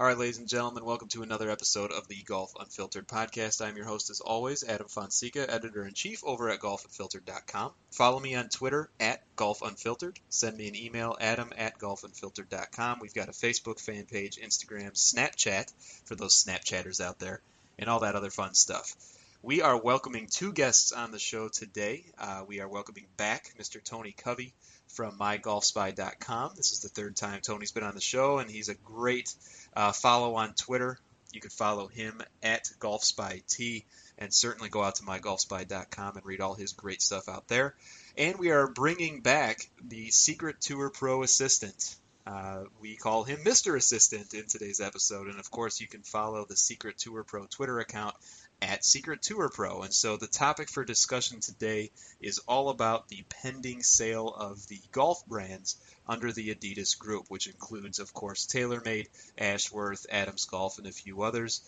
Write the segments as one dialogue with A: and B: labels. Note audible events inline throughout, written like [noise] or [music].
A: All right, ladies and gentlemen, welcome to another episode of the Golf Unfiltered podcast. I'm your host, as always, Adam Fonseca, editor in chief over at golfunfiltered.com. Follow me on Twitter at golfunfiltered. Send me an email, adam at golfunfiltered.com. We've got a Facebook fan page, Instagram, Snapchat for those Snapchatters out there, and all that other fun stuff. We are welcoming two guests on the show today. Uh, we are welcoming back Mr. Tony Covey from mygolfspy.com. This is the third time Tony's been on the show, and he's a great uh, follow on Twitter. You can follow him at GolfSpyT, and certainly go out to mygolfspy.com and read all his great stuff out there. And we are bringing back the Secret Tour Pro Assistant. Uh, we call him Mr. Assistant in today's episode, and of course, you can follow the Secret Tour Pro Twitter account at Secret Tour Pro. And so the topic for discussion today is all about the pending sale of the golf brands under the Adidas group, which includes, of course, TaylorMade, Ashworth, Adams Golf, and a few others.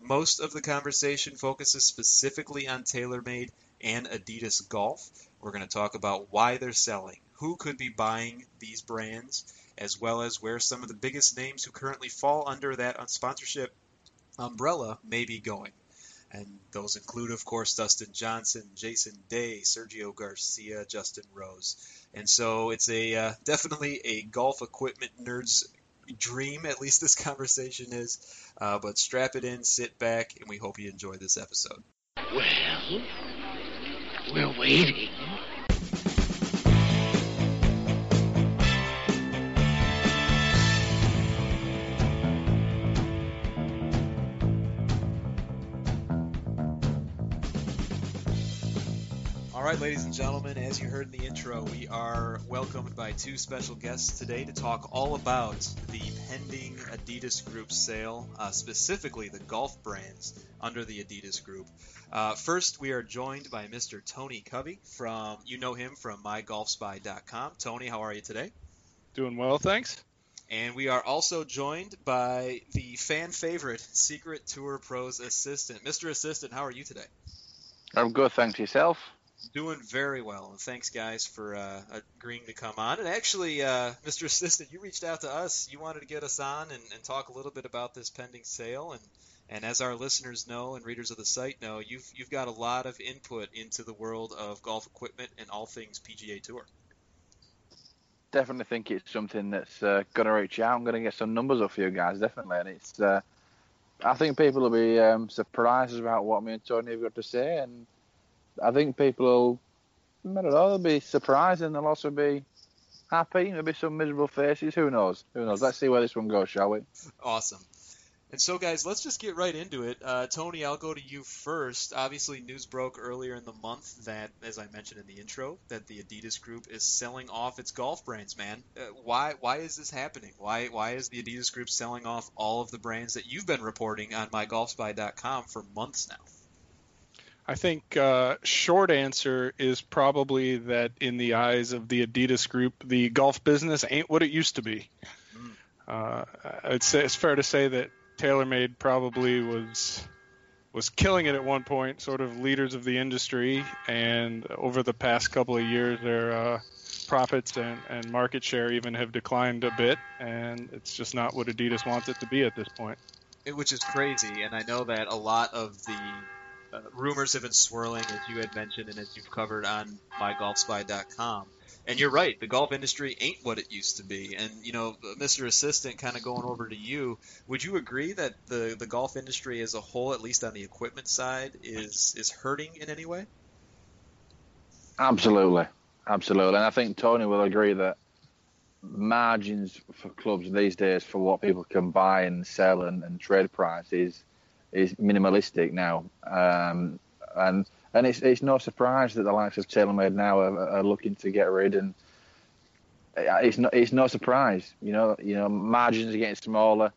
A: Most of the conversation focuses specifically on TaylorMade and Adidas Golf. We're going to talk about why they're selling, who could be buying these brands, as well as where some of the biggest names who currently fall under that sponsorship umbrella may be going. And those include, of course, Dustin Johnson, Jason Day, Sergio Garcia, Justin Rose. And so it's a uh, definitely a golf equipment nerd's dream, at least this [laughs] conversation is. Uh, but strap it in, sit back, and we hope you enjoy this episode.
B: Well, we're waiting.
A: Right, ladies and gentlemen, as you heard in the intro, we are welcomed by two special guests today to talk all about the pending Adidas Group sale, uh, specifically the golf brands under the Adidas Group. Uh, first, we are joined by Mr. Tony Covey from, you know him from mygolfspy.com. Tony, how are you today?
C: Doing well, thanks.
A: And we are also joined by the fan favorite, Secret Tour Pros assistant. Mr. Assistant, how are you today?
D: I'm good, thanks yourself.
A: Doing very well, and thanks guys for uh, agreeing to come on. And actually, uh, Mr. Assistant, you reached out to us. You wanted to get us on and, and, talk a little bit about this pending sale. And, and as our listeners know and readers of the site know, you've you've got a lot of input into the world of golf equipment and all things PGA Tour.
D: Definitely think it's something that's uh, going to reach out. I'm going to get some numbers off you guys, definitely. And it's, uh, I think people will be um, surprised about what me and Tony have got to say, and I think people will, I don't know, they'll be surprised and they'll also be happy. There'll be some miserable faces. Who knows? Who knows? Let's see where this one goes, shall we?
A: Awesome. And so, guys, let's just get right into it. Uh, Tony, I'll go to you first. Obviously, news broke earlier in the month that, as I mentioned in the intro, that the Adidas Group is selling off its golf brands. Man, uh, why why is this happening? Why why is the Adidas Group selling off all of the brands that you've been reporting on MyGolfSpy.com for months now?
C: I think uh, short answer is probably that in the eyes of the Adidas group, the golf business ain't what it used to be. Mm. Uh, say it's fair to say that TaylorMade probably was was killing it at one point, sort of leaders of the industry, and over the past couple of years, their uh, profits and, and market share even have declined a bit, and it's just not what Adidas wants it to be at this point.
A: It, which is crazy, and I know that a lot of the uh, rumors have been swirling, as you had mentioned, and as you've covered on mygolfspy.com. And you're right, the golf industry ain't what it used to be. And you know, Mr. Assistant, kind of going over to you, would you agree that the the golf industry as a whole, at least on the equipment side, is is hurting in any way?
D: Absolutely, absolutely. And I think Tony will agree that margins for clubs these days for what people can buy and sell and, and trade price is is minimalistic now, um, and and it's it's no surprise that the likes of TaylorMade now are, are, looking to get rid, and it's no it's no surprise, you know, you know margins are getting smaller.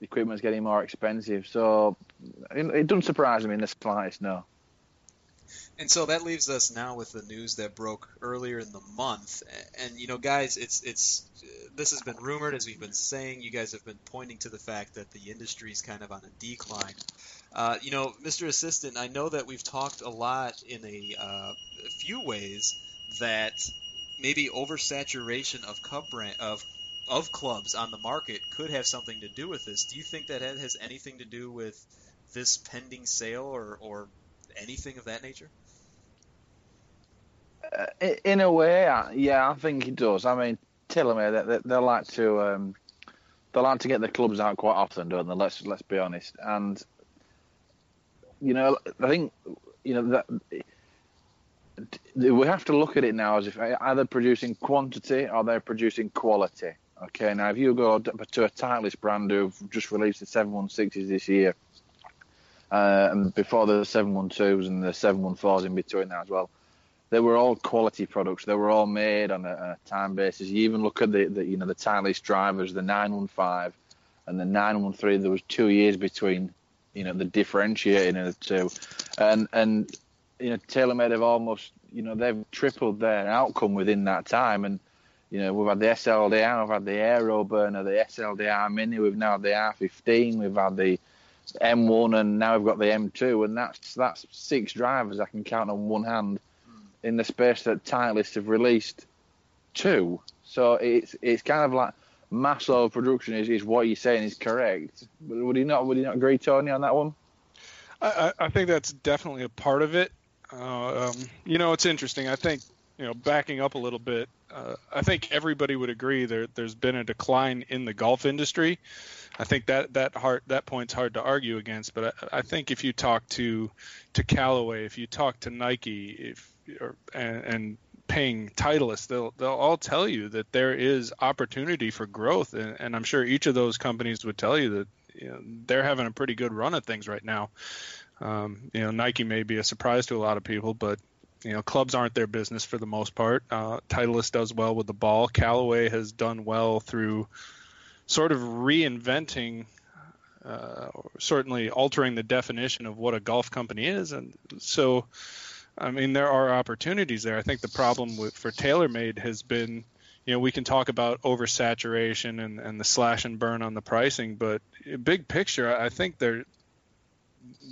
D: equipment's getting more expensive. So it, it doesn't surprise me in the slightest. No.
A: And so that leaves us now with the news that broke earlier in the month. And you know, guys, it's it's this has been rumored as we've been saying. You guys have been pointing to the fact that the industry is kind of on a decline. Uh, you know, Mr. Assistant, I know that we've talked a lot in a, uh, a few ways that maybe oversaturation of cub brand, of of clubs on the market could have something to do with this. Do you think that has anything to do with this pending sale or, or anything of that nature?
D: Uh, in a way, yeah, I think he does. I mean, TaylorMade, they, they like to um, they like to get the clubs out quite often, don't they? Let's let's be honest. And you know, I think you know that we have to look at it now as if either producing quantity or they're producing quality. Okay, now if you go to a Titleist brand who've just released the 716s this year, uh, and before the 712s and the 714s in between that as well, they were all quality products. They were all made on a, a time basis. You even look at the, the you know the Titleist drivers, the 915 and the 913. There was two years between you know the differentiating of the two, and and you know TaylorMade have almost you know they've tripled their outcome within that time, and you know we've had the SLDR, we've had the Aero Burner, the SLDR Mini, we've now had the R15, we've had the M1, and now we've got the M2, and that's that's six drivers I can count on one hand in the space that Titleist have released two. So it's it's kind of like mass overproduction is, is what you're saying is correct. Would you not would you not agree, Tony, on that one?
C: I, I think that's definitely a part of it. Uh, um, you know, it's interesting. I think you know, backing up a little bit, uh, I think everybody would agree there there's been a decline in the golf industry. I think that that hard that point's hard to argue against. But I, I think if you talk to to Callaway, if you talk to Nike, if or, and, and Ping they'll they'll all tell you that there is opportunity for growth, and, and I'm sure each of those companies would tell you that you know, they're having a pretty good run of things right now. Um, you know, Nike may be a surprise to a lot of people, but you know, clubs aren't their business for the most part. Uh, Titleist does well with the ball. Callaway has done well through sort of reinventing, uh, certainly altering the definition of what a golf company is, and so I mean, there are opportunities there. I think the problem with for TaylorMade has been, you know, we can talk about oversaturation and, and the slash and burn on the pricing, but big picture, I think they're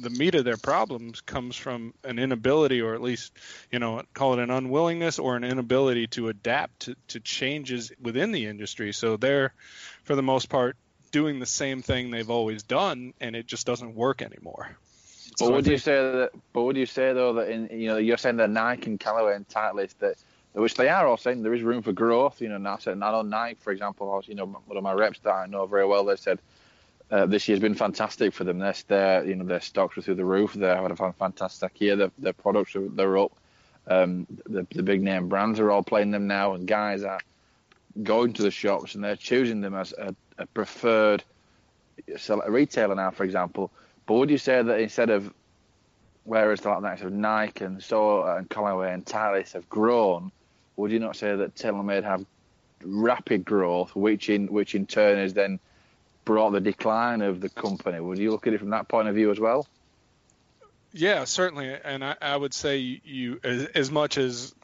C: the meat of their problems comes from an inability, or at least, you know, call it an unwillingness or an inability to adapt to, to changes within the industry. So they're, for the most part, doing the same thing they've always done, and it just doesn't work anymore.
D: But so would you say that? But would you say though that in you know you're saying that Nike and Callaway and Titleist that which they are all saying there is room for growth. You know, and I said not on Nike, for example, or, you know one of my reps that I know very well. They said uh, this year's been fantastic for them. Their, their you know their stocks are through the roof. They're having a fantastic year. Their, their products are they're up. Um, the, the big name brands are all playing them now, and guys are going to the shops and they're choosing them as a, a preferred retailer now, for example. But would you say that instead of whereas the likes of Nike and so and Callaway and Titleist have grown, would you not say that TaylorMade have rapid growth, which in which in turn is then brought the decline of the company? Would you look at it from that point of view as well?
C: Yeah, certainly, and I, I would say you, as, as much as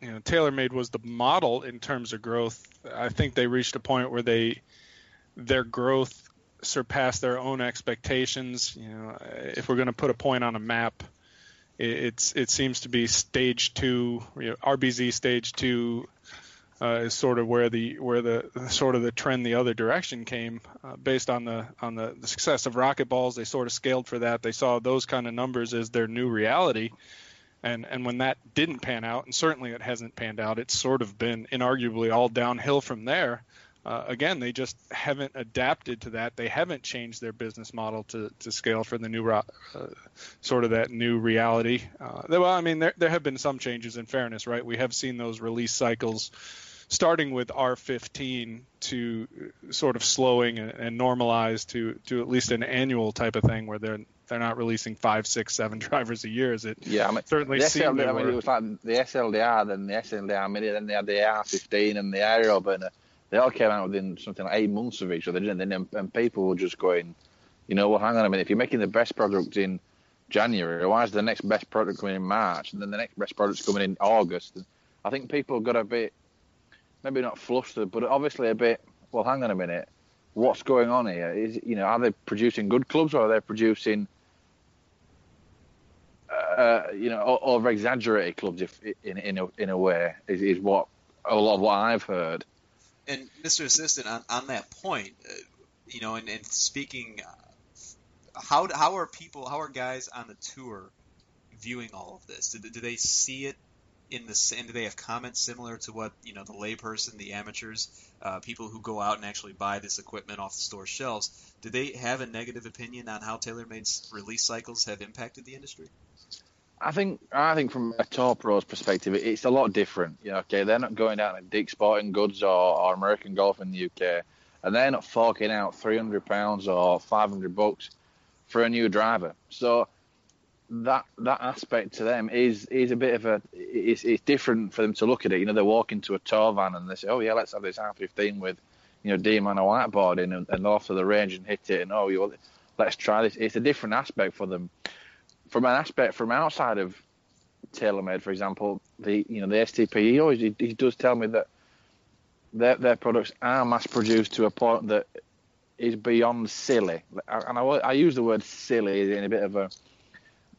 C: you know TaylorMade was the model in terms of growth. I think they reached a point where they their growth surpass their own expectations. You know, if we're going to put a point on a map, it's it seems to be stage two. You know, RBZ stage two uh, is sort of where the where the sort of the trend the other direction came uh, based on the on the, the success of RocketBallz. They sort of scaled for that. They saw those kind of numbers as their new reality. And, and when that didn't pan out, and certainly it hasn't panned out, it's sort of been inarguably all downhill from there uh, again, they just haven't adapted to that. They haven't changed their business model to, to scale for the new uh, sort of that new reality. Uh, well, I mean, there, there have been some changes in fairness, right? We have seen those release cycles starting with R15 to sort of slowing and, and normalize to, to at least an annual type of thing where they're they're not releasing five, six, seven [laughs] drivers a year. Is it?
D: Yeah, I mean, certainly the SLD, I mean, it was like the SLDR, then the SLDR Mini, then they had the R15 and the Aero Burner uh, they all came out within something like eight months of each other, didn't they? And, and people were just going, you know, well, hang on a minute. If you're making the best product in January, why is the next best product coming in March, and then the next best product's coming in August? I think people got a bit, maybe not flustered, but obviously a bit. Well, hang on a minute. What's going on here? Is you know, are they producing good clubs or are they producing, uh, you know, over exaggerated clubs? If in in a, in a way is, is what a lot of what I've heard.
A: And Mr. Assistant, on, on that point, uh, you know, and, and speaking, uh, how how are people, how are guys on the tour viewing all of this? Do, do they see it in the and do they have comments similar to what you know the layperson, the amateurs, uh, people who go out and actually buy this equipment off the store shelves? Do they have a negative opinion on how TaylorMade's release cycles have impacted the industry?
D: I think I think from a tour pro's perspective, it's a lot different. You know, okay, they're not going down to Dick's Sporting Goods or, or American Golf in the UK, and they're not forking out three hundred pounds or five hundred bucks for a new driver. So that that aspect to them is is a bit of a it's, it's different for them to look at it. You know, they walk into a tour van and they say, "Oh yeah, let's have this R15 with you know Diamana whiteboard in and, and off to the range and hit it." And oh, you let's try this. It's a different aspect for them. From an aspect from outside of TaylorMade, for example, the you know the STP, he always he, he does tell me that their their products are mass produced to a point that is beyond silly. And I, I use the word silly in a bit of a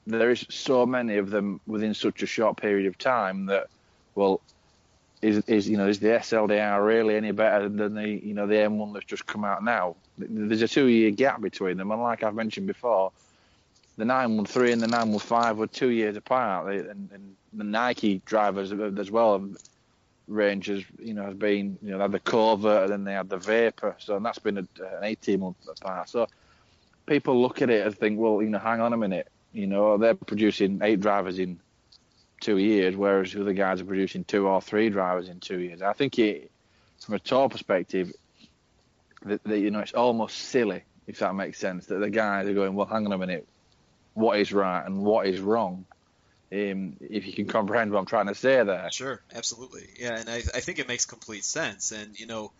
D: there is so many of them within such a short period of time that, well, is is you know is the SLDR really any better than the you know the M1 that's just come out now? There's a two year gap between them, and like I've mentioned before, the 913 and the 915 were two years apart, and, and the Nike drivers as well. Ranges, you know, has been you know they had the Covert and then they had the Vapor, so and that's been a, an 18 month apart. So people look at it and think, well, you know, hang on a minute, you know, they're producing eight drivers in two years, whereas the other guys are producing two or three drivers in two years. I think it, from a tour perspective, that, that you know it's almost silly if that makes sense. That the guys are going, well, hang on a minute, what is right and what is wrong? Um, if you can comprehend what I'm trying to say there.
A: Sure, absolutely, yeah, and I, I think it makes complete sense. And you know,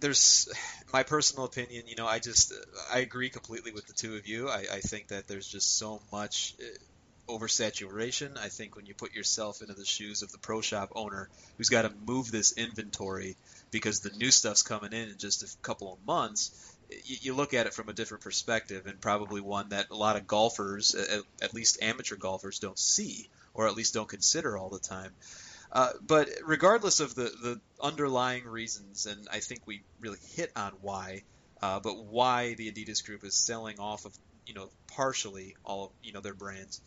A: there's my personal opinion. You know, I just I agree completely with the two of you. I, I think that there's just so much uh, oversaturation. I think when you put yourself into the shoes of the pro shop owner who's got to move this inventory because the new stuff's coming in in just a couple of months, you, look at it from a different perspective and probably one that a lot of golfers, at least amateur golfers, don't see or at least don't consider all the time. Uh, but regardless of the, the underlying reasons, and I think we really hit on why, uh, but why the Adidas Group is selling off of you know partially all you know their brands.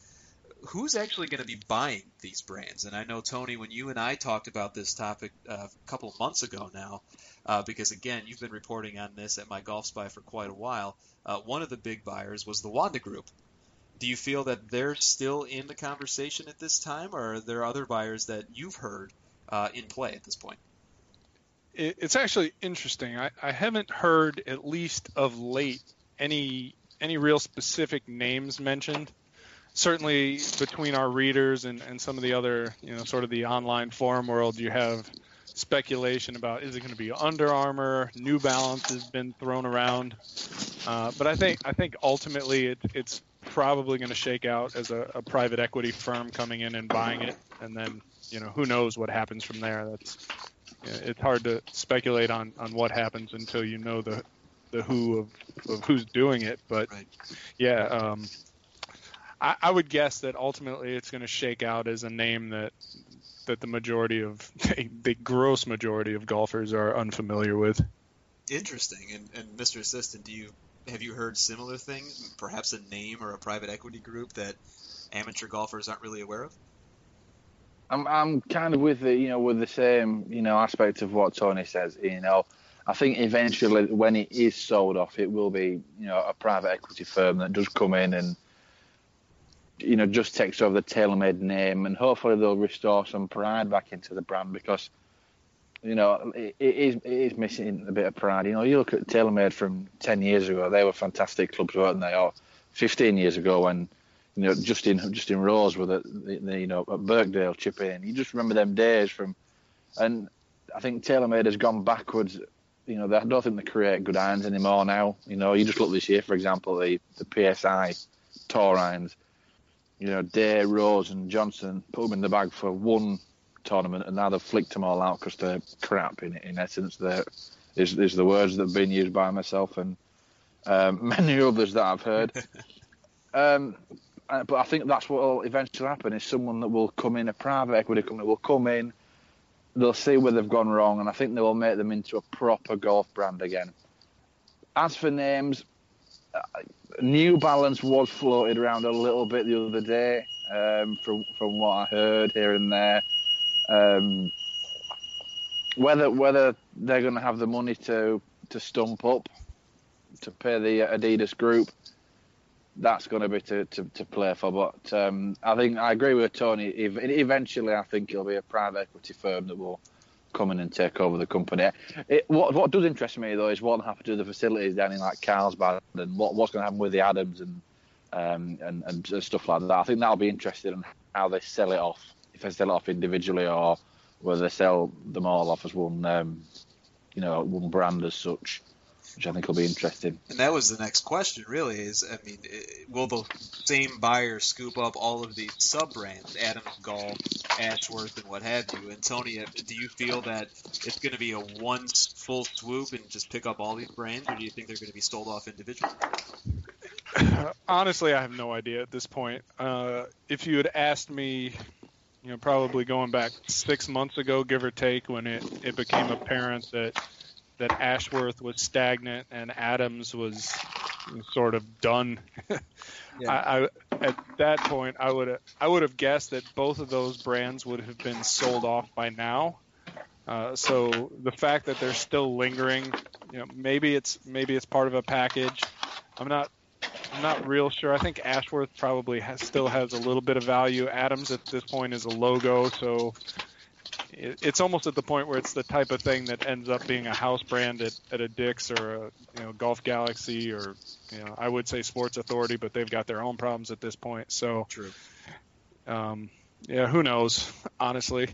A: Who's actually going to be buying these brands? And I know Tony, when you and I talked about this topic uh, a couple of months ago now, uh, because again, you've been reporting on this at my Golf Spy for quite a while. Uh, one of the big buyers was the Wanda Group, do you feel that they're still in the conversation at this time, or are there other buyers that you've heard uh, in play at this point?
C: It's actually interesting. I, I haven't heard, at least of late, any any real specific names mentioned. Certainly, between our readers and, and some of the other, you know, sort of the online forum world, you have speculation about is it going to be Under Armour, New Balance has been thrown around, uh, but I think I think ultimately it, it's probably going to shake out as a, a, private equity firm coming in and buying it, and then you know who knows what happens from there. That's it's hard to speculate on, on what happens until you know the the who of, of who's doing it. But right. yeah, um, I, I would guess that ultimately it's going to shake out as a name that that the majority of [laughs] the gross majority of golfers are unfamiliar with.
A: Interesting. And, and Mr. Assistant, do you have you heard similar things? Perhaps a name or a private equity group that amateur golfers aren't really aware of?
D: I'm I'm kind of with the you know with the same you know aspect of what Tony says. You know, I think eventually when it is sold off, it will be you know a private equity firm that does come in and you know just takes over the TaylorMade name, and hopefully they'll restore some pride back into the brand because you know, it, it is it is missing a bit of pride. You know, you look at TaylorMade from ten years ago; they were fantastic clubs, weren't they? Or fifteen years ago, when you know Justin Justin Rose the, the you know at Birkdale chipping in. You just remember them days from, and I think TaylorMade has gone backwards. You know, I don't think they create good irons anymore now. You know, you just look this year, for example, the the PSI tour irons. You know, Day, Rose, and Johnson put them in the bag for one tournament, and now they've flicked them all out because they're crap. In in essence, there is is the words that have been used by myself and um, [laughs] many others that I've heard. [laughs] um, uh, but I think that's what will eventually happen: is someone that will come in, a private equity company will come in, they'll see where they've gone wrong, and I think they will make them into a proper golf brand again. As for names, uh, New Balance was floated around a little bit the other day, um, from from what I heard here and there. Um, whether whether they're going to have the money to to stump up to pay the Adidas group, that's going to be to, to, to play for. But um, I think I agree with Tony. Eventually, I think it'll be a private equity firm that will come in and take over the company. It, what what does interest me though is what happens to the facilities down in like Carlsbad and what what's going to happen with the Adams and um, and, and stuff like that. I think that'll be interesting in how they sell it off. If they sell it off individually or whether they sell them all off as one, um, you know, one brand as such, which I think will be interesting.
A: And that was the next question, really. Is I mean, will the same buyer scoop up all of these sub brands, Adams Golf, Ashworth, and what have you? And Tony, do you feel that it's going to be a one full swoop and just pick up all these brands, or do you think they're going to be sold off individually? [laughs]
C: Honestly, I have no idea at this point. Uh, if you had asked me you know, probably going back six months ago, give or take, when it, it became apparent that that Ashworth was stagnant and Adams was sort of done. [laughs] yeah. I, I, at that point, I would I would have guessed that both of those brands would have been sold off by now. Uh, so the fact that they're still lingering, you know, maybe it's maybe it's part of a package. I'm not not real sure. I think Ashworth probably has, still has a little bit of value. Adams at this point is a logo, so it, it's almost at the point where it's the type of thing that ends up being a house brand at, at a Dick's or a you know Golf Galaxy or you know I would say Sports Authority, but they've got their own problems at this point. So
A: true.
C: Um, yeah, who knows? Honestly,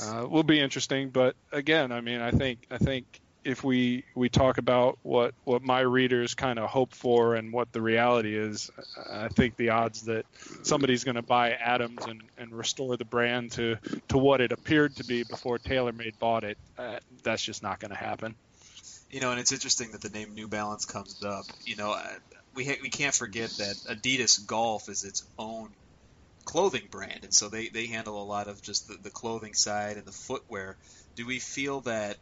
C: uh, will be interesting. But again, I mean, I think I think if we we talk about what what my readers kind of hope for and what the reality is, I think the odds that somebody's going to buy Adams and, and restore the brand to to what it appeared to be before TaylorMade bought it, uh, that's just not going to happen.
A: You know, and it's interesting that the name New Balance comes up. You know, we ha- we can't forget that Adidas Golf is its own clothing brand, and so they they handle a lot of just the, the clothing side and the footwear. Do we feel that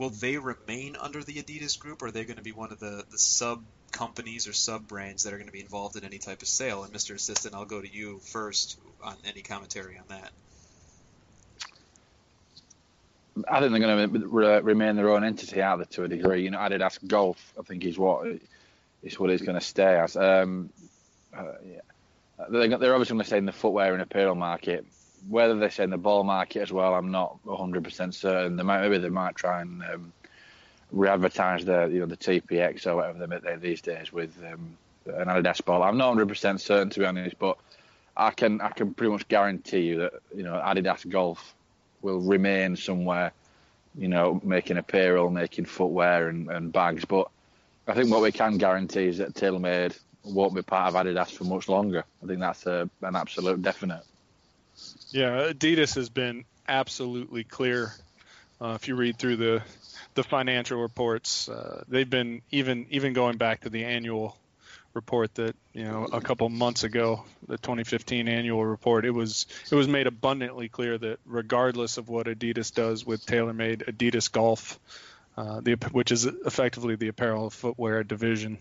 A: will they remain under the Adidas group, or are they going to be one of the, the sub companies or sub brands that are going to be involved in any type of sale? And Mr. Assistant, I'll go to you first on any commentary on that.
D: I think they're going to re- remain their own entity out there to a degree. You know, Adidas Golf, I think, is what is what it's going to stay as. Um, uh, yeah. They're obviously going to stay in the footwear and apparel market whether they say in the ball market as well, I'm not 100% certain. They might maybe they might try and um, re-advertise the you know the TPX or whatever they make these days with um, an Adidas ball. I'm not 100% certain to be honest, but I can I can pretty much guarantee you that you know Adidas Golf will remain somewhere, you know, making apparel, making footwear and, and bags. But I think what we can guarantee is that TaylorMade won't be part of Adidas for much longer. I think that's a, an absolute definite.
C: Yeah, Adidas has been absolutely clear. Uh, if you read through the the financial reports, uh, they've been even even going back to the annual report that you know a couple months ago, the 2015 annual report. It was it was made abundantly clear that regardless of what Adidas does with TaylorMade, Adidas Golf, uh, the, which is effectively the apparel footwear division,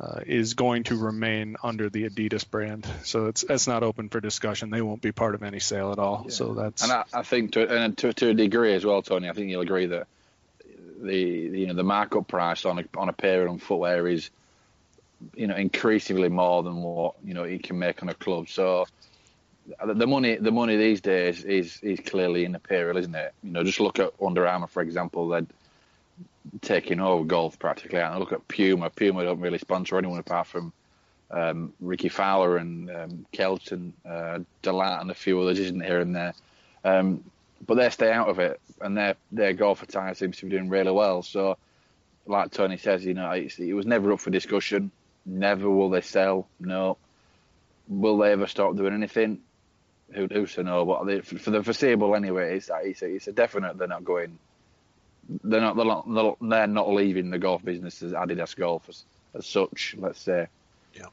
C: uh, is going to remain under the Adidas brand. So it's that's not open for discussion. They won't be part of any sale at all. Yeah. So that's
D: and I, I think to and to, to a degree as well, Tony. I think you'll agree that the you know the markup price on a on a pair of footwear is you know increasingly more than what you know you can make on a club. So the money the money these days is is clearly in apparel, isn't it? You know, just look at Under Armour for example. They taking over golf practically. And I look at Puma. Puma don't really sponsor anyone apart from um, Rickie Fowler and um, Kelton, uh, Delat, and a few others, isn't here and there. Um, but they stay out of it, and their their golf attire seems to be doing really well. So, like Tony says, you know, it was never up for discussion. Never will they sell. No. Will they ever stop doing anything? Who, who's to know? But they, for the foreseeable anyway, it's, it's, it's a definite they're not going. They're not, they're not they're not leaving the golf business as Adidas Golf as, as such. Let's say.
A: Yeah.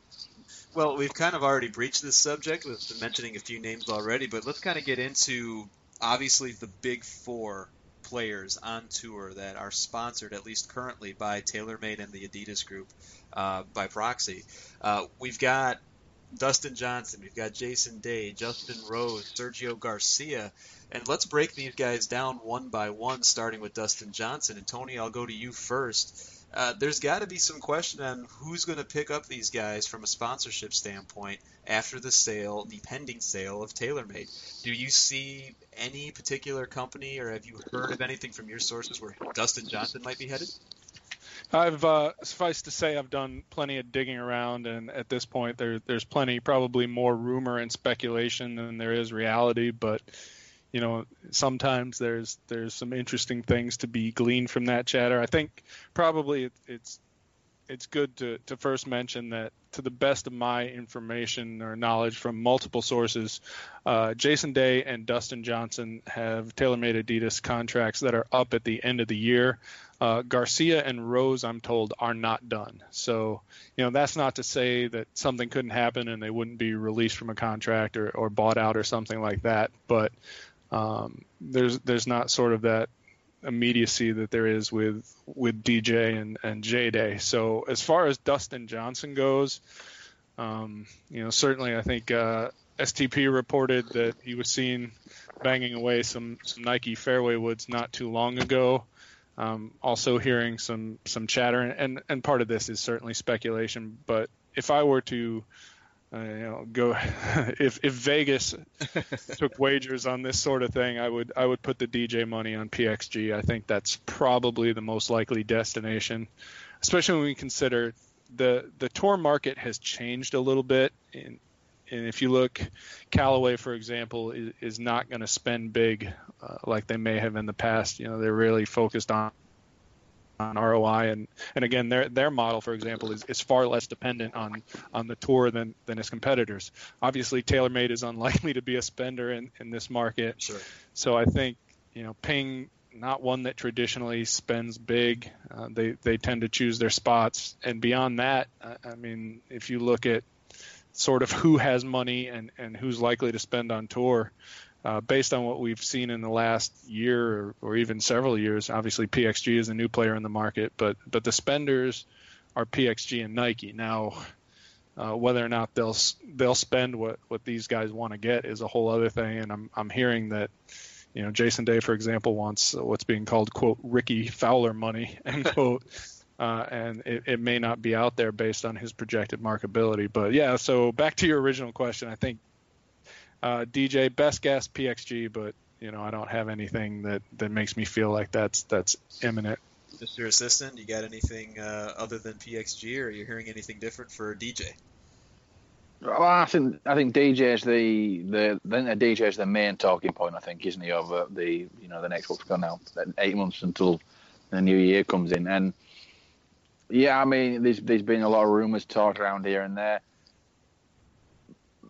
A: Well, we've kind of already breached this subject with mentioning a few names already, but let's kind of get into obviously the big four players on tour that are sponsored, at least currently, by TaylorMade and the Adidas Group uh, by proxy. Uh, we've got Dustin Johnson, we've got Jason Day, Justin Rose, Sergio Garcia, and let's break these guys down one by one, starting with Dustin Johnson. And Tony, I'll go to you first. Uh, there's got to be some question on who's going to pick up these guys from a sponsorship standpoint after the sale, the pending sale of TaylorMade. Do you see any particular company, or have you heard of anything from your sources where Dustin Johnson might be headed?
C: I've uh, suffice to say I've done plenty of digging around, and at this point there, there's plenty, probably more rumor and speculation than there is reality. But you know, sometimes there's there's some interesting things to be gleaned from that chatter. I think probably it, it's it's good to, to first mention that to the best of my information or knowledge from multiple sources, uh, Jason Day and Dustin Johnson have TaylorMade Adidas contracts that are up at the end of the year. Uh, Garcia and Rose, I'm told, are not done. So, you know, that's not to say that something couldn't happen and they wouldn't be released from a contract or, or bought out or something like that. But um, there's there's not sort of that immediacy that there is with with DJ and and J Day. So as far as Dustin Johnson goes, um, you know certainly I think uh, STP reported that he was seen banging away some some Nike fairway woods not too long ago. Um, also hearing some some chatter and and part of this is certainly speculation, but if I were to uh, you know, go [laughs] if if Vegas took [laughs] wagers on this sort of thing, I would I would put the DJ money on PXG. I think that's probably the most likely destination, especially when we consider the the tour market has changed a little bit. And, and if you look, Callaway, for example, is, is not going to spend big uh, like they may have in the past. You know, they're really focused on on ROI and and again their their model for example is, is far less dependent on on the tour than than its competitors. Obviously TaylorMade is unlikely to be a spender in in this market.
A: Sure.
C: So I think you know Ping not one that traditionally spends big. Uh, they they tend to choose their spots and beyond that I, I mean if you look at sort of who has money and and who's likely to spend on tour uh, based on what we've seen in the last year or, or, even several years. Obviously, PXG is a new player in the market, but but the spenders are PXG and Nike. Now, uh, whether or not they'll they'll spend what, what these guys want to get is a whole other thing. And I'm I'm hearing that you know Jason Day, for example, wants what's being called quote Rickie Fowler money [laughs] end [laughs] quote. Uh, and it, it, may not be out there based on his projected marketability. But yeah, so back to your original question, I think uh, DJ, best guess PXG, but you know I don't have anything that that makes me feel like that's that's imminent.
A: Mr. Assistant, you got anything uh, other than PXG, or are you hearing anything different for DJ?
D: Well, I think I think DJ is the the then the DJ is the main talking point. I think, isn't he? Over the you know the next what's gone now, eight months until the new year comes in, and yeah, I mean, there's there's been a lot of rumours talked around here and there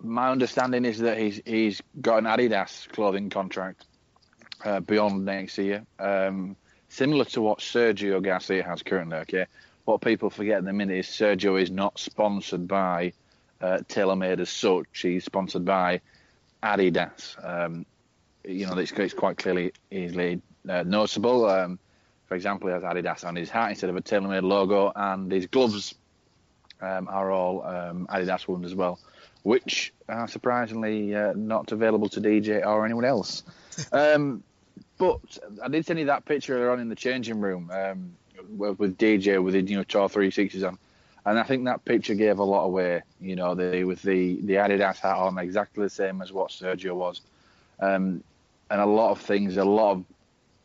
D: my understanding is that he's he's got an Adidas clothing contract uh, beyond next year, um, similar to what Sergio Garcia has currently. Okay, what people forget at the minute is Sergio is not sponsored by uh, TaylorMade as such. He's sponsored by Adidas. Um, you know, it's, it's quite clearly easily uh, noticeable. Um, for example, he has Adidas on his hat instead of a TaylorMade logo, and his gloves um, are all um, Adidas ones as well which are surprisingly uh, not available to DJ or anyone else. Um, but I did send you that picture earlier on in the changing room um, with DJ with the you Tour 360s on, and I think that picture gave a lot away. You know, the, with the the Adidas hat on, exactly the same as what Sergio was, um, and a lot of things, a lot of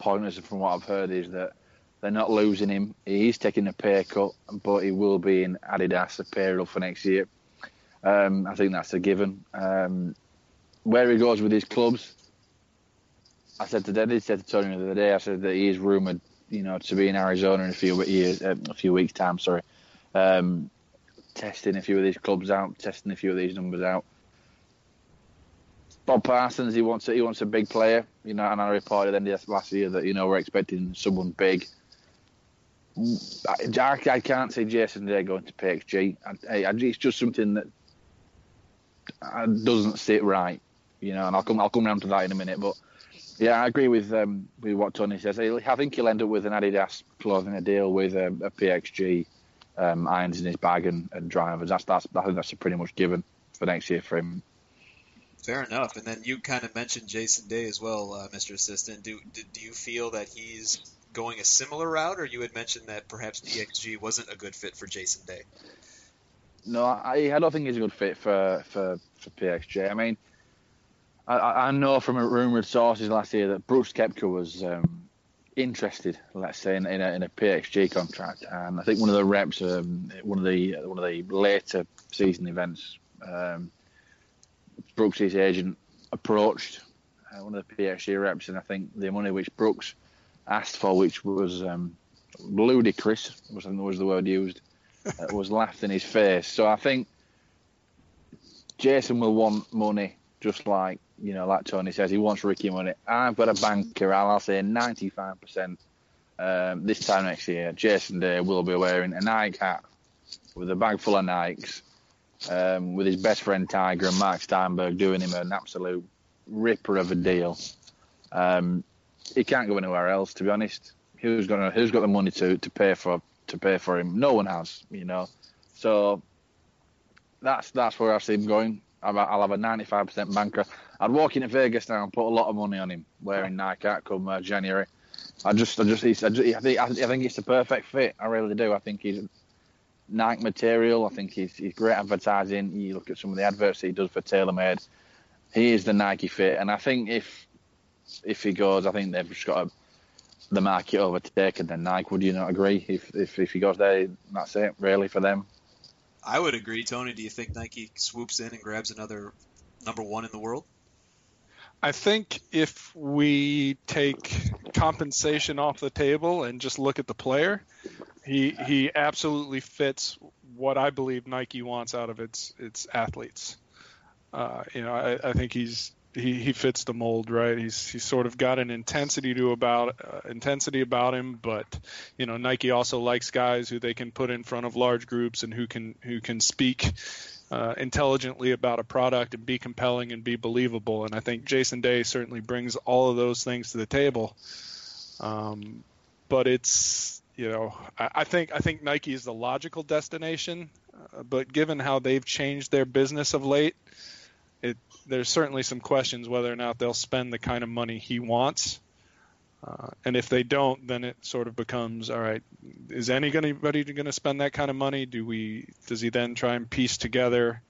D: pointers from what I've heard is that they're not losing him. He's taking a pay cut, but he will be in Adidas apparel for next year. Um, I think that's a given. Um, where he goes with his clubs, I said to Denny, said to Tony the other day, I said that he is rumored, you know, to be in Arizona in a few years, uh, a few weeks time. Sorry, um, testing a few of these clubs out, testing a few of these numbers out. Bob Parsons, he wants a, he wants a big player, you know, and I reported then last year that you know we're expecting someone big. I, I can't see Jason Day going to PXG. I, I, it's just something that doesn't sit right, you know. And I'll come I'll come around to that in a minute, but yeah, I agree with um, with what Tony says. I think he'll end up with an Adidas clothing a deal with a, a PXG um, irons in his bag and, and drivers. That's that's I think that's a pretty much given for next year for him.
A: Fair enough. And then you kind of mentioned Jason Day as well, uh, Mr. Assistant. Do, do, do you feel that he's going a similar route, or you had mentioned that perhaps PXG wasn't a good fit for Jason Day?
D: No, I, I don't think he's a good fit for, for, for PXG. I mean, I, I know from rumoured sources last year that Brooks Koepka was um, interested, let's say, in, in, a, in a PXG contract, and I think one of the reps, um, one of the one of the later season events, um, Brooks' agent approached uh, one of the PXG reps, and I think the money which Brooks asked for, which was um, ludicrous, was, was the word used, uh, was laughed in his face. So I think Jason will want money, just like you know, like Tony says, he wants Rickie money. I've got a banker, I'll say 95% um, this time next year. Jason Day will be wearing a Nike hat with a bag full of Nikes um, with his best friend Tiger and Mark Steinberg doing him an absolute ripper of a deal. Um, he can't go anywhere else, to be honest. Who's gonna Who's got the money to, to pay for to pay for him? No one has, you know. So that's that's where I see him going. I'll have a 95% banker. I'd walk into Vegas now and put a lot of money on him wearing Nike at come uh, January. I just, I just, I, just I, think, I think it's the perfect fit. I really do. I think he's Nike material. I think he's, he's great advertising. You look at some of the adverts he does for TaylorMade. He is the Nike fit, and I think if if he goes, I think they've just got a, the market overtaken Then Nike. Would you not agree? If, if if he goes there, that's it really for them.
A: I would agree, Tony. Do you think Nike swoops in and grabs another number one in the world?
C: I think if we take compensation off the table and just look at the player, he he absolutely fits what I believe Nike wants out of its its athletes. Uh, you know, I, I, think he's he, he fits the mold, right? He's he's sort of got an intensity to about uh, intensity about him, but you know, Nike also likes guys who they can put in front of large groups and who can who can speak uh, intelligently about a product and be compelling and be believable. And I think Jason Day certainly brings all of those things to the table. Um, but it's you know, I, I, think I think Nike is the logical destination, uh, but given how they've changed their business of late, it there's certainly some questions whether or not they'll spend the kind of money he wants. Uh, and if they don't, then it sort of becomes all right. Is anybody going to spend that kind of money? Do we? Does he then try and piece together,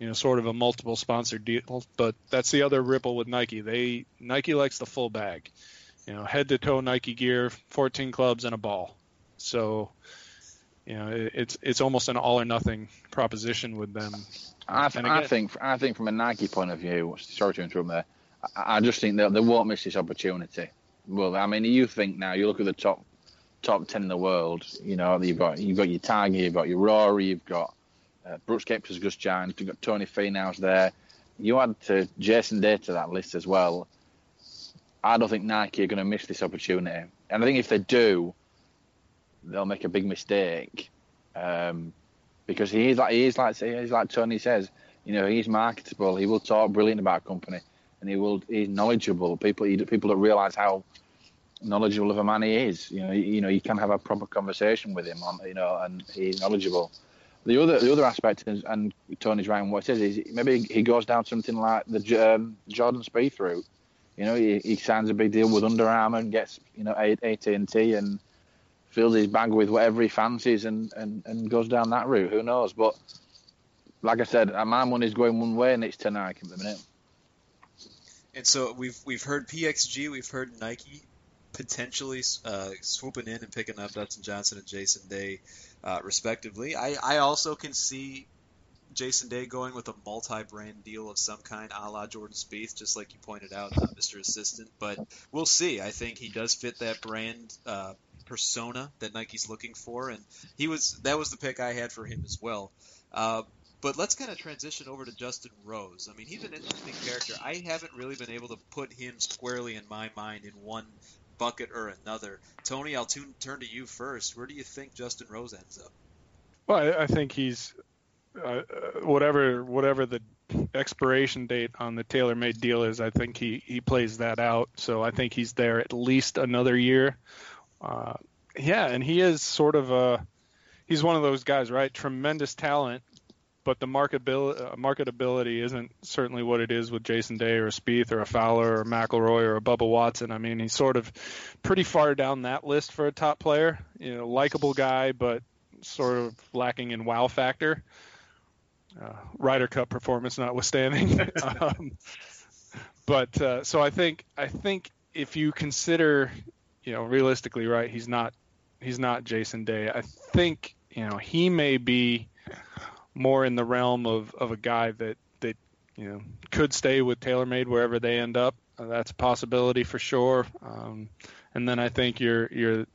C: you know, sort of a multiple sponsor deal? But that's the other ripple with Nike. They Nike likes the full bag, you know, head to toe Nike gear, 14 clubs and a ball. So, you know, it, it's it's almost an all or nothing proposition with them.
D: I, again, I think I think from a Nike point of view, sorry to interrupt there. I, I just think that they won't miss this opportunity. Well, I mean, you think now you look at the top top ten in the world. You know, you've got you've got your Tiger, you've got your Rory, you've got uh, Brooks Koepka's just joined, you've got Tony Finau's there. You add to Jason Day to that list as well. I don't think Nike are going to miss this opportunity, and I think if they do, they'll make a big mistake um, because he is like he is like he's like Tony says. You know, he's marketable. He will talk brilliant about a company, and he will he's knowledgeable. People people don't realize how knowledgeable of a man he is. You know, you, you know, you can have a proper conversation with him on, you know, and he's knowledgeable. The other the other aspect is, and Tony's right in what he says is maybe he goes down something like the um, Jordan Spieth route. You know, he, he signs a big deal with Under Armour and gets you know AT and T and fills his bag with whatever he fancies and, and, and goes down that route. Who knows? But like I said, my money's going one way and it's to Nike at the minute.
A: And so we've we've heard PXG, we've heard Nike potentially uh, swooping in and picking up Dustin Johnson and Jason Day, uh, respectively. I, I also can see Jason Day going with a multi-brand deal of some kind, a la Jordan Spieth, just like you pointed out, uh, Mr. Assistant. But we'll see. I think he does fit that brand uh, persona that Nike's looking for, and he was that was the pick I had for him as well. Uh, but let's kind of transition over to Justin Rose. I mean, he's an interesting character. I haven't really been able to put him squarely in my mind in one bucket or another. Tony, I'll tune, turn to you first. Where do you think Justin Rose ends up?
C: Well, I, I think he's uh, whatever whatever the expiration date on the TaylorMade deal is. I think he he plays that out. So I think he's there at least another year. Uh, yeah, and he is sort of a he's one of those guys, right? Tremendous talent, but the marketability, uh, marketability isn't certainly what it is with Jason Day or a Spieth or a Fowler or McIlroy or a Bubba Watson. I mean, he's sort of pretty far down that list for a top player. You know, likable guy, but sort of lacking in wow factor. Uh, Ryder Cup performance notwithstanding. [laughs] um, but uh, so I think I think if you consider, you know, realistically, right, he's not he's not Jason Day. I think you know he may be more in the realm of, of a guy that that you know could stay with TaylorMade wherever they end up. Uh, that's a possibility for sure. Um, and then I think you're you're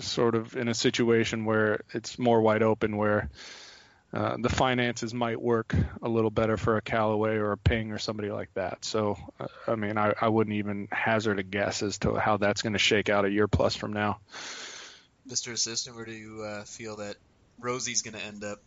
C: sort of in a situation where it's more wide open, where uh, the finances might work a little better for a Callaway or a Ping or somebody like that. So, uh, I mean, I, I wouldn't even hazard a guess as to how that's going to shake out a year plus from now.
A: Mr. Assistant, where do you uh, feel that Rosie's going to end up?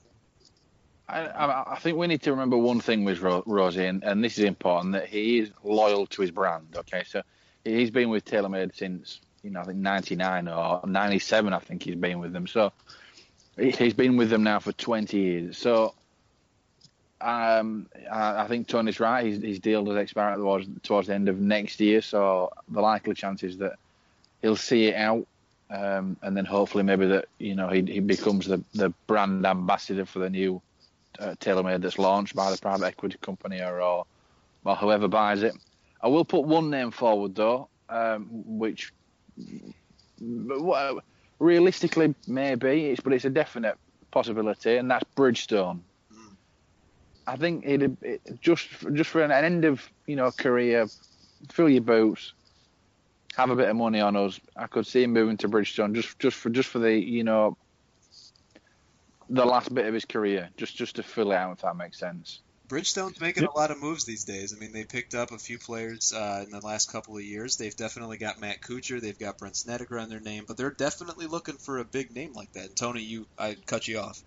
D: I, I, think we need to remember one thing with Rosie, and, and this is important that he is loyal to his brand. Okay, so he's been with TaylorMade since you know I think '99 or '97. I think he's been with them. So he's been with them now for 20 years. So um, I, I, think Tony's right. His, his deal does expire towards towards the end of next year. So the likely chance is that he'll see it out. Um, and then hopefully maybe that you know he, he becomes the, the brand ambassador for the new uh, TaylorMade that's launched by the private equity company or, or, whoever buys it. I will put one name forward though, um, which realistically maybe, it's, but it's a definite possibility, and that's Bridgestone. Mm. I think it, it just just for an, an end of you know career, fill your boots, have a bit of money on us. I could see him moving to Bridgestone just just for just for the you know the last bit of his career, just just to fill it out, if that makes sense.
A: Bridgestone's making a lot of moves these days. I mean, they picked up a few players uh, in the last couple of years. They've definitely got Matt Kuchar, they've got Brandt Snedeker on their name, but they're definitely looking for a big name like that. Tony, you, I cut you off.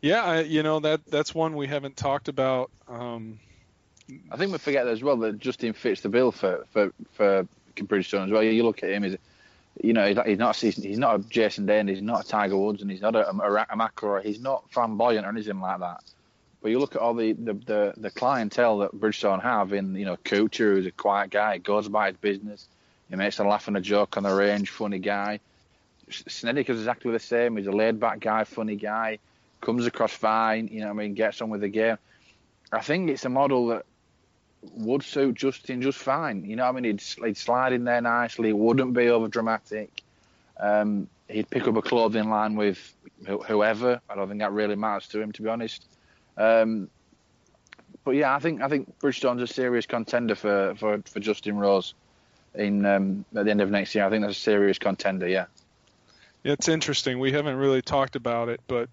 C: Yeah, I, you know that that's one we haven't talked about. Um,
D: I think we forget as well that Justin fits the bill for for for Bridgestone as well. You look at him, he's you know, he's not he's not, he's not a Jason Day, he's not a Tiger Woods, and he's not a, a, a McIlroy. He's not flamboyant or anything like that. But you look at all the, the, the, the clientele that Bridgestone have in, you know, Kuchar, who's a quiet guy, goes about his business. He makes a laugh and a joke on the range, funny guy. Snedeker's exactly the same. He's a laid back guy, funny guy, comes across fine, you know I mean, gets on with the game. I think it's a model that would suit Justin just fine. You know, I mean, he'd, he'd slide in there nicely. wouldn't be over dramatic. Um, he'd pick up a clothing line with whoever. I don't think that really matters to him, to be honest. Um, but yeah, I think I think Bridgestone's a serious contender for, for, for Justin Rose in um, at the end of next year. I think that's a serious contender. Yeah.
C: It's interesting. We haven't really talked about it, but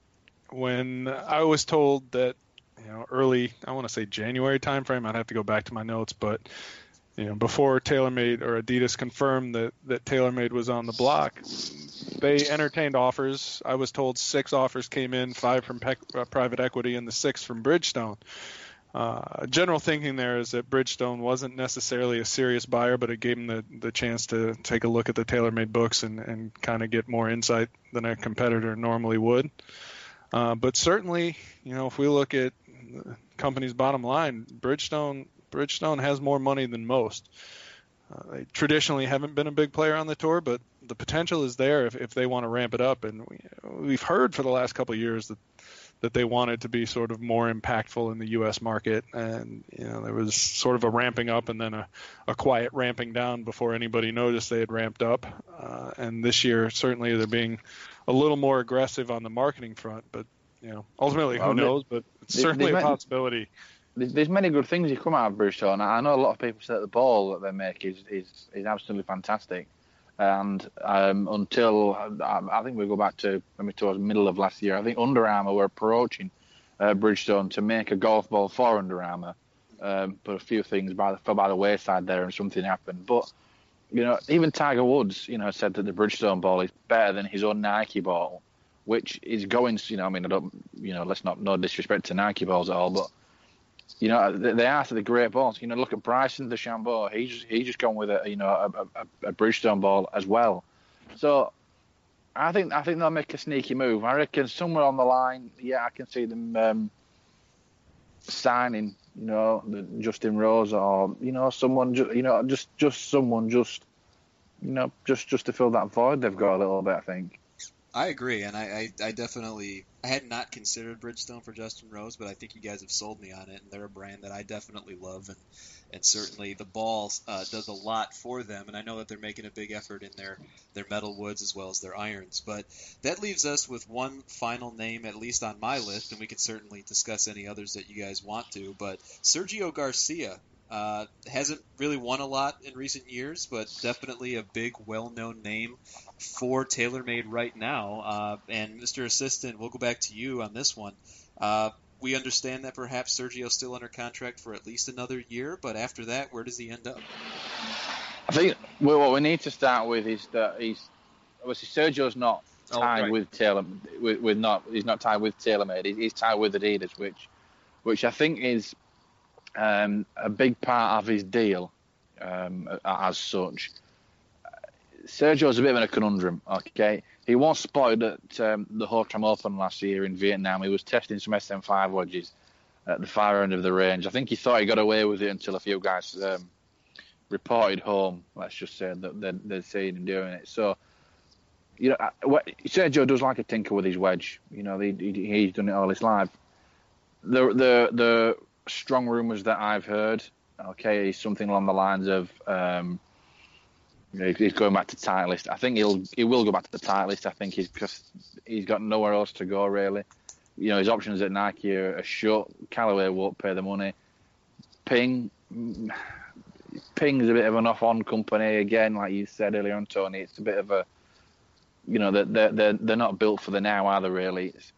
C: when I was told that you know, early, I want to say January timeframe. I'd have to go back to my notes, but you know, before TaylorMade or Adidas confirmed that that TaylorMade was on the block, they entertained offers. I was told six offers came in, five from uh, private equity, and the six from Bridgestone. Uh, general thinking there is that Bridgestone wasn't necessarily a serious buyer, but it gave them the, the chance to take a look at the TaylorMade books and, and kind of get more insight than a competitor normally would. Uh, but certainly, you know, if we look at the company's bottom line, Bridgestone Bridgestone has more money than most. Uh, they traditionally haven't been a big player on the tour, but the potential is there if, if they want to ramp it up. And we, have heard for the last couple of years that that they wanted to be sort of more impactful in the U.S. market, and you know there was sort of a ramping up and then a, a quiet ramping down before anybody noticed they had ramped up. Uh, and this year, certainly they're being a little more aggressive on the marketing front, but you know, ultimately, who
D: Well, the-
C: knows? But it's
D: the-
C: certainly
D: the
C: a possibility.
D: There's, there's many good things that come out of Bruce Bridgestone. I know a lot of people say that the ball that they make is is, is absolutely fantastic. And um, until I, I think we go back to maybe towards middle of last year, I think Under Armour were approaching uh, Bridgestone to make a golf ball for Under Armour. Um, but a few things by the, fell by the wayside there, and something happened. But you know, even Tiger Woods, you know, said that the Bridgestone ball is better than his own Nike ball, which is going. You know, I mean, I don't, you know, let's not no disrespect to Nike balls at all, but you know, they are the great balls. You know, look at Bryson DeChambeau. He's he's just gone with a you know a, a, a Bridgestone ball as well. So I think I think they'll make a sneaky move. I reckon somewhere on the line, yeah, I can see them um, signing. You know, Justin Rose or you know someone. Ju- you know, just just someone just you know just just to fill that void they've got a little bit. I think.
A: I agree, and I, I, I definitely I had not considered Bridgestone for Justin Rose, but I think you guys have sold me on it, and they're a brand that I definitely love, and and certainly the ball uh, does a lot for them, and I know that they're making a big effort in their their metal woods as well as their irons, but that leaves us with one final name at least on my list, and we can certainly discuss any others that you guys want to, but Sergio Garcia. Uh, hasn't really won a lot in recent years, but definitely a big, well-known name for TaylorMade right now. Uh, and Mr. Assistant, we'll go back to you on this one. Uh, we understand that perhaps Sergio's still under contract for at least another year, but after that, where does he end up?
D: I think well, what we need to start with is that he's obviously Sergio's not
A: Oh,
D: tied
A: right.
D: with Taylor with, with not he's not tied with TaylorMade. He- He's tied with Adidas, which which I think is um, a big part of his deal um, as such. Sergio's a bit of a conundrum. Okay, he was spotted at um, the Ho Tram Open last year in Vietnam. He was testing some SM5 wedges at the far end of the range. I think he thought he got away with it until a few guys um, reported home. Let's just say that they'd, they'd seen him doing it. So, you know, what, Sergio does like a tinker with his wedge. You know, he, he's done it all his life. The the the strong rumours that I've heard, okay, something along the lines of. Um, he's going back to Titleist. I think he'll he will go back to the Titleist. I think he's just he's got nowhere else to go really. You know his options at Nike are, are short. Callaway won't pay the money. Ping, Ping's a bit of an off-on company again, like you said earlier on, Tony. It's a bit of a, you know, they're they're they're, not built for the now either really. It's,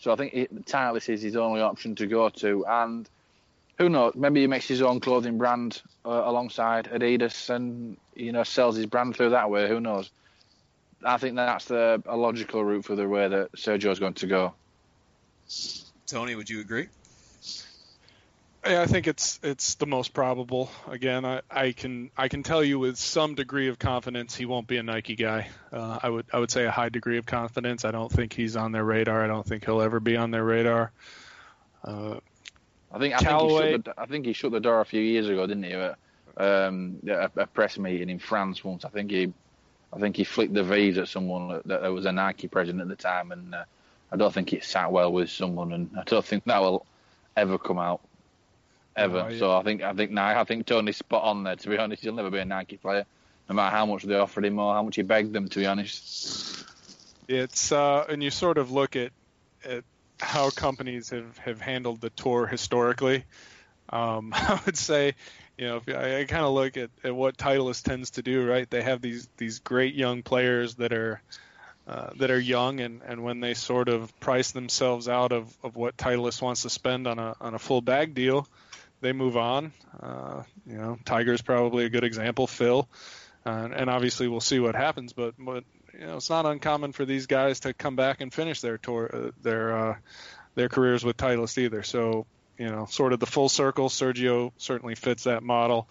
D: so I think it, Titleist is his only option to go to, and who knows? Maybe he makes his own clothing brand uh, alongside Adidas, and you know sells his brand through that way. Who knows? I think that's the, a logical route for the way that Sergio's going to go.
A: Tony, would you agree?
C: Yeah, I think it's it's the most probable. Again, I, I can I can tell you with some degree of confidence he won't be a Nike guy. Uh, I would I would say a high degree of confidence. I don't think he's on their radar. I don't think he'll ever be on their radar. Uh,
D: I think I think, he shut the, I think he shut the door a few years ago, didn't he? At, um, a, a press meeting in France once. I think he, I think he flicked the V's at someone that, that was a Nike president at the time, and uh, I don't think it sat well with someone, and I don't think that will ever come out, ever.
C: No, I-
D: so I think I think now I think Tony's spot on there. To be honest, he'll never be a Nike player, no matter how much they offered him or how much he begged them. To be honest,
C: it's uh, and you sort of look at at how companies have have handled the tour historically. Um, [laughs] I would say, you know, if I, I kind of look at, at what Titleist tends to do, right? They have these these great young players that are uh, that are young, and, and when they sort of price themselves out of, of what Titleist wants to spend on a on a full bag deal, they move on. Uh, you know, Tiger's probably a good example. Phil, uh, and obviously we'll see what happens, but but you know, it's not uncommon for these guys to come back and finish their tour, uh, their uh, their careers with Titleist either. So, you know, sort of the full circle. Sergio certainly fits that model.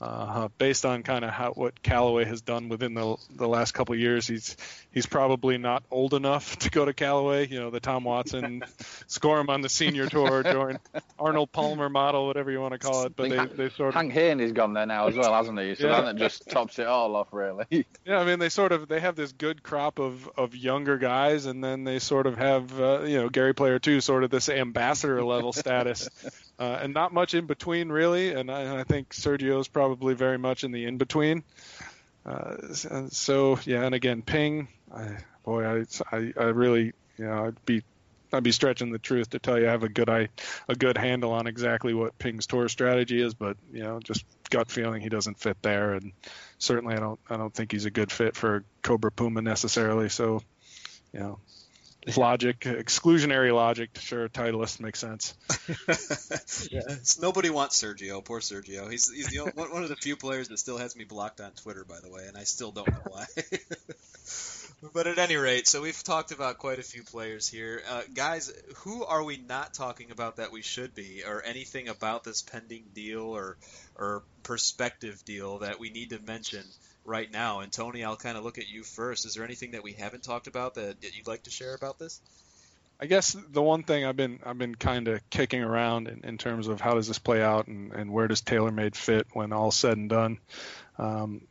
C: Uh, based on kind of how what Callaway has done within the the last couple of years, he's he's probably not old enough [laughs] to go to Callaway. You know, the Tom Watson [laughs] score him on the senior tour, join Arnold Palmer model, whatever you want to call it. But they, they sort of
D: Hank Haney's gone there now as well, hasn't he? So
C: Yeah.
D: that just tops it all off, really. [laughs]
C: Yeah, I mean they sort of they have this good crop of of younger guys, and then they sort of have uh, you know Gary Player too, sort of this ambassador level status, uh, and not much in between really. And I, and I think Sergio's probably very much in the in between. Uh, so yeah, and again, Ping, I, boy, I, I I really you know I'd be I'd be stretching the truth to tell you I have a good I a good handle on exactly what Ping's tour strategy is, but you know, just gut feeling he doesn't fit there, and certainly I don't I don't think he's a good fit for Cobra Puma necessarily. So, you know, logic, exclusionary logic. Sure, Titleist makes sense. [laughs]
A: yeah, nobody wants Sergio. Poor Sergio. He's he's the only, one of the few players that still has me blocked on Twitter, by the way, and I still don't know why. [laughs] but at any rate, so we've talked about quite a few players here, uh, guys. Who are we not talking about that we should be, or anything about this pending deal or or perspective deal that we need to mention? Right now. And Tony, I'll kind of look at you first. Is there anything that we haven't talked about that, that you'd like to share about this?
C: I guess the one thing I've been I've been kind of kicking around in, in, terms of how does this play out and, and where does TaylorMade fit when all's said and done. Um,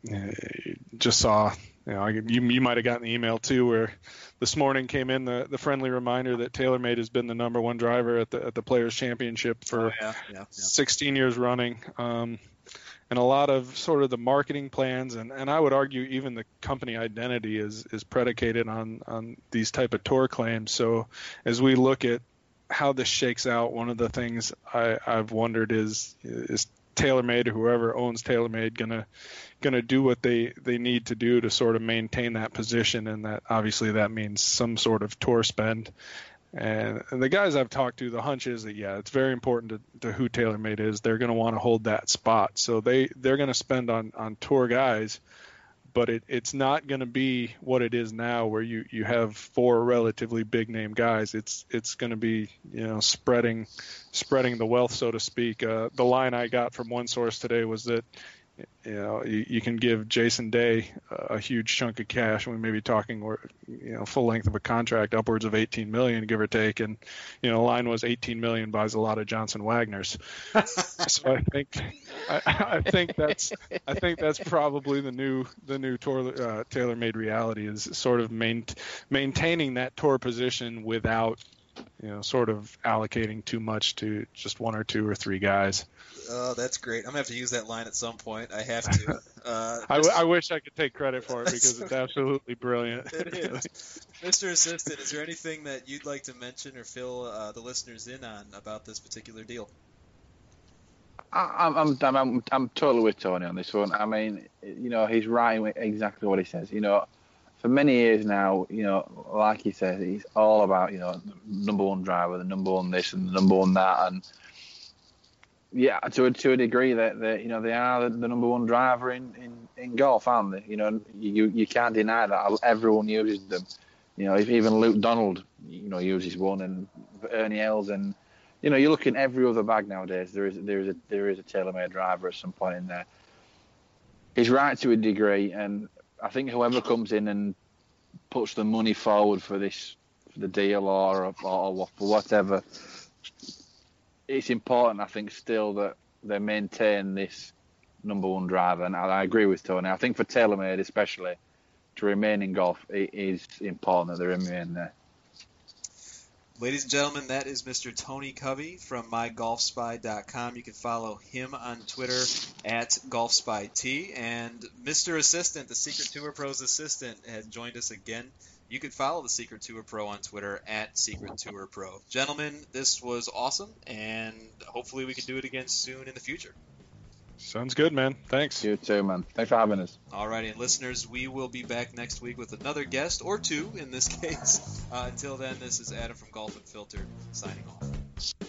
C: just saw you know you, you might have gotten the email too where this morning came in the, the friendly reminder that TaylorMade has been the number one driver at the at the Players Championship for
A: oh, yeah, yeah, yeah.
C: 16 years running. Um, and a lot of sort of the marketing plans and, and I would argue even the company identity is is predicated on on these type of tour claims. So as we look at how this shakes out, one of the things I, I've wondered is is TaylorMade or whoever owns TaylorMade gonna gonna do what they they need to do to sort of maintain that position, and that obviously that means some sort of tour spend. And, and the guys I've talked to, the hunch is that yeah, it's very important to, to who TaylorMade is. They're going to want to hold that spot, so they they're going to spend on on tour guys, but it, it's not going to be what it is now, where you you have four relatively big name guys. It's it's going to be you know spreading spreading the wealth, so to speak. Uh, the line I got from one source today was that you know, you, you, can give Jason Day a, huge chunk of cash. And we may be talking, or you know, full length of a contract, upwards of 18 million, give or take. And you know, line was 18 million buys a lot of Johnson Wagners. so I think, I, I, think that's, I think that's probably the new, the new tour, uh, TaylorMade reality is sort of main, maintaining that tour position without, you know, sort of allocating too much to just one or two or three guys.
A: Oh, that's great. I'm gonna have to use that line at some point. I have to. [laughs]
C: Uh, I, w- I wish I could take credit for it [laughs] because it's absolutely brilliant. [laughs]
A: it is. Mr. Assistant, is there anything that you'd like to mention or fill uh, the listeners in on about this particular deal?
D: I'm, I'm, I'm, I'm totally with Tony on this one. I mean, you know, he's right with exactly what he says. You know, for many years now, you know, like he says, he's all about, you know, number one driver, the number one this and the number one that, and yeah, to a, to a degree that, that you know they are the, the, number one driver in, in, in golf, aren't they? You know, you you can't deny that. Everyone uses them. You know, even Luke Donald, you know, uses one, and Ernie Els, and you know, you look in every other bag nowadays. There is there is a there is a TaylorMade driver at some point in there. He's right to a degree, and I think whoever comes in and puts the money forward for this for the deal or or, or whatever it's important, I think, still that they maintain this number one driver. And I agree with Tony. I think for TaylorMade, especially, to remain in golf, it is important that they remain there.
A: Ladies and gentlemen, that is Mr. Tony Covey from mygolfspy.com. You can follow him on Twitter at GolfSpyT. And Mr. Assistant, the Secret Tour Pros assistant, has joined us again you can follow the Secret Tour Pro on Twitter at Secret Tour Pro. Gentlemen, this was awesome, and hopefully we can do it again soon in the future.
C: Sounds good, man. Thanks.
D: You too, man. Thanks for having us.
A: Alrighty, and listeners, we will be back next week with another guest or two in this [laughs] case. Uh, until then, this is Adam from Golf and Filter signing off.